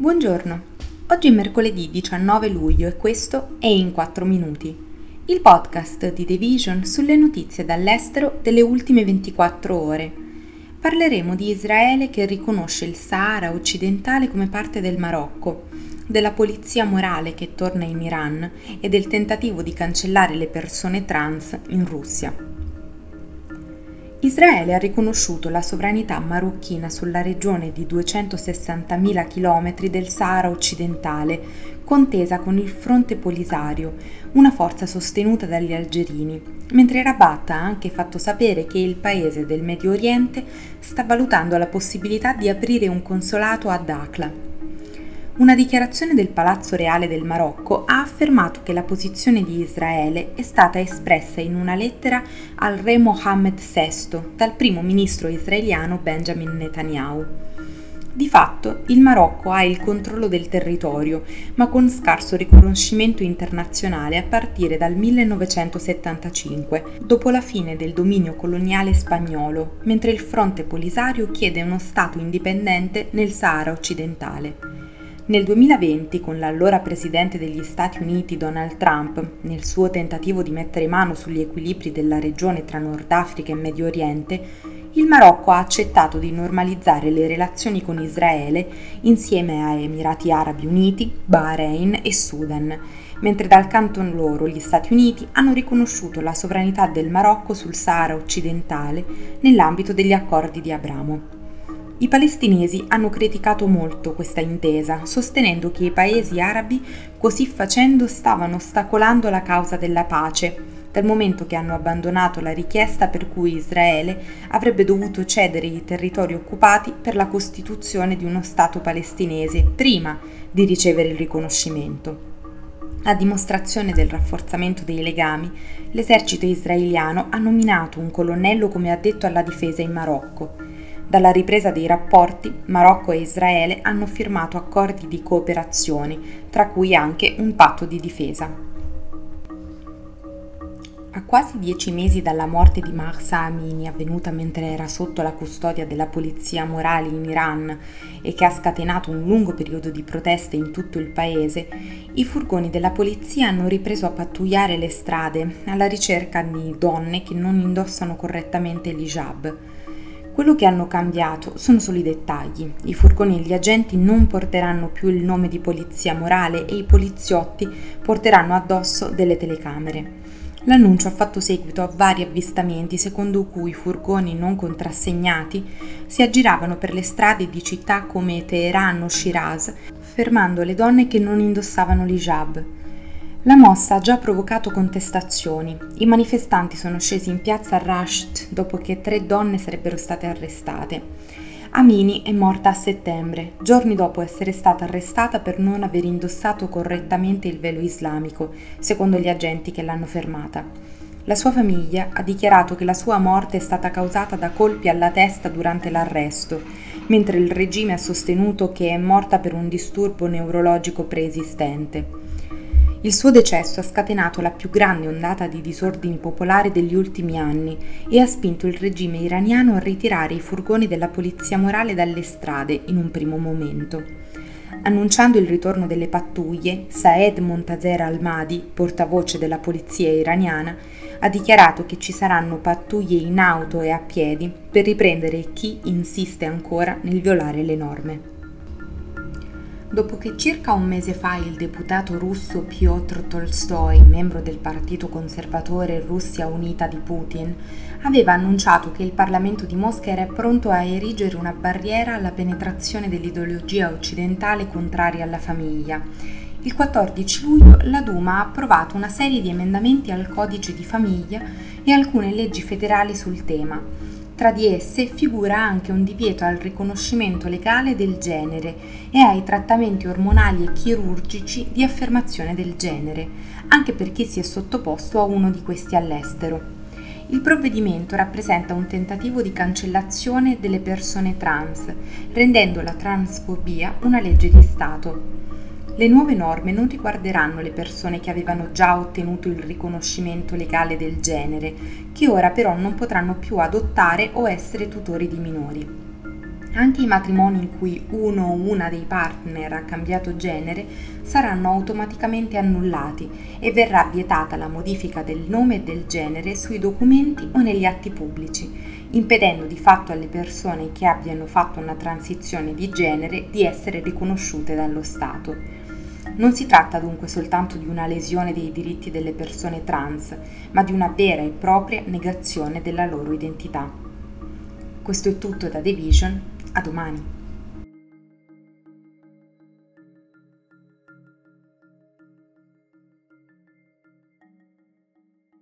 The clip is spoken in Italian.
Buongiorno, oggi è mercoledì 19 luglio e questo è In 4 Minuti, il podcast di The Vision sulle notizie dall'estero delle ultime 24 ore. Parleremo di Israele che riconosce il Sahara occidentale come parte del Marocco, della polizia morale che torna in Iran e del tentativo di cancellare le persone trans in Russia. Israele ha riconosciuto la sovranità marocchina sulla regione di 260.000 km del Sahara occidentale, contesa con il Fronte Polisario, una forza sostenuta dagli algerini, mentre Rabat ha anche fatto sapere che il paese del Medio Oriente sta valutando la possibilità di aprire un consolato a Dakla, una dichiarazione del Palazzo Reale del Marocco ha affermato che la posizione di Israele è stata espressa in una lettera al re Mohammed VI dal primo ministro israeliano Benjamin Netanyahu. Di fatto il Marocco ha il controllo del territorio, ma con scarso riconoscimento internazionale a partire dal 1975, dopo la fine del dominio coloniale spagnolo, mentre il fronte polisario chiede uno Stato indipendente nel Sahara occidentale. Nel 2020, con l'allora presidente degli Stati Uniti Donald Trump, nel suo tentativo di mettere mano sugli equilibri della regione tra Nord Africa e Medio Oriente, il Marocco ha accettato di normalizzare le relazioni con Israele insieme a Emirati Arabi Uniti, Bahrain e Sudan, mentre dal canto loro gli Stati Uniti hanno riconosciuto la sovranità del Marocco sul Sahara occidentale nell'ambito degli accordi di Abramo. I palestinesi hanno criticato molto questa intesa, sostenendo che i paesi arabi così facendo stavano ostacolando la causa della pace, dal momento che hanno abbandonato la richiesta per cui Israele avrebbe dovuto cedere i territori occupati per la costituzione di uno Stato palestinese prima di ricevere il riconoscimento. A dimostrazione del rafforzamento dei legami, l'esercito israeliano ha nominato un colonnello come addetto alla difesa in Marocco dalla ripresa dei rapporti, Marocco e Israele hanno firmato accordi di cooperazione, tra cui anche un patto di difesa. A quasi dieci mesi dalla morte di Mahsa Amini, avvenuta mentre era sotto la custodia della polizia morale in Iran e che ha scatenato un lungo periodo di proteste in tutto il paese, i furgoni della polizia hanno ripreso a pattugliare le strade alla ricerca di donne che non indossano correttamente l'hijab. Quello che hanno cambiato sono solo i dettagli. I furgoni e gli agenti non porteranno più il nome di polizia morale e i poliziotti porteranno addosso delle telecamere. L'annuncio ha fatto seguito a vari avvistamenti secondo cui furgoni non contrassegnati si aggiravano per le strade di città come Teheran o Shiraz, fermando le donne che non indossavano l'hijab. La mossa ha già provocato contestazioni. I manifestanti sono scesi in piazza Rasht dopo che tre donne sarebbero state arrestate. Amini è morta a settembre, giorni dopo essere stata arrestata per non aver indossato correttamente il velo islamico, secondo gli agenti che l'hanno fermata. La sua famiglia ha dichiarato che la sua morte è stata causata da colpi alla testa durante l'arresto, mentre il regime ha sostenuto che è morta per un disturbo neurologico preesistente. Il suo decesso ha scatenato la più grande ondata di disordini popolari degli ultimi anni e ha spinto il regime iraniano a ritirare i furgoni della polizia morale dalle strade in un primo momento. Annunciando il ritorno delle pattuglie, Saed Montazer al-Mahdi, portavoce della polizia iraniana, ha dichiarato che ci saranno pattuglie in auto e a piedi per riprendere chi insiste ancora nel violare le norme dopo che circa un mese fa il deputato russo Piotr Tolstoi, membro del partito conservatore Russia Unita di Putin, aveva annunciato che il Parlamento di Mosca era pronto a erigere una barriera alla penetrazione dell'ideologia occidentale contraria alla famiglia. Il 14 luglio la Duma ha approvato una serie di emendamenti al codice di famiglia e alcune leggi federali sul tema tra di esse figura anche un divieto al riconoscimento legale del genere e ai trattamenti ormonali e chirurgici di affermazione del genere, anche per chi si è sottoposto a uno di questi all'estero. Il provvedimento rappresenta un tentativo di cancellazione delle persone trans, rendendo la transfobia una legge di Stato. Le nuove norme non riguarderanno le persone che avevano già ottenuto il riconoscimento legale del genere, che ora però non potranno più adottare o essere tutori di minori. Anche i matrimoni in cui uno o una dei partner ha cambiato genere saranno automaticamente annullati e verrà vietata la modifica del nome e del genere sui documenti o negli atti pubblici, impedendo di fatto alle persone che abbiano fatto una transizione di genere di essere riconosciute dallo Stato. Non si tratta dunque soltanto di una lesione dei diritti delle persone trans, ma di una vera e propria negazione della loro identità. Questo è tutto da The Vision, a domani.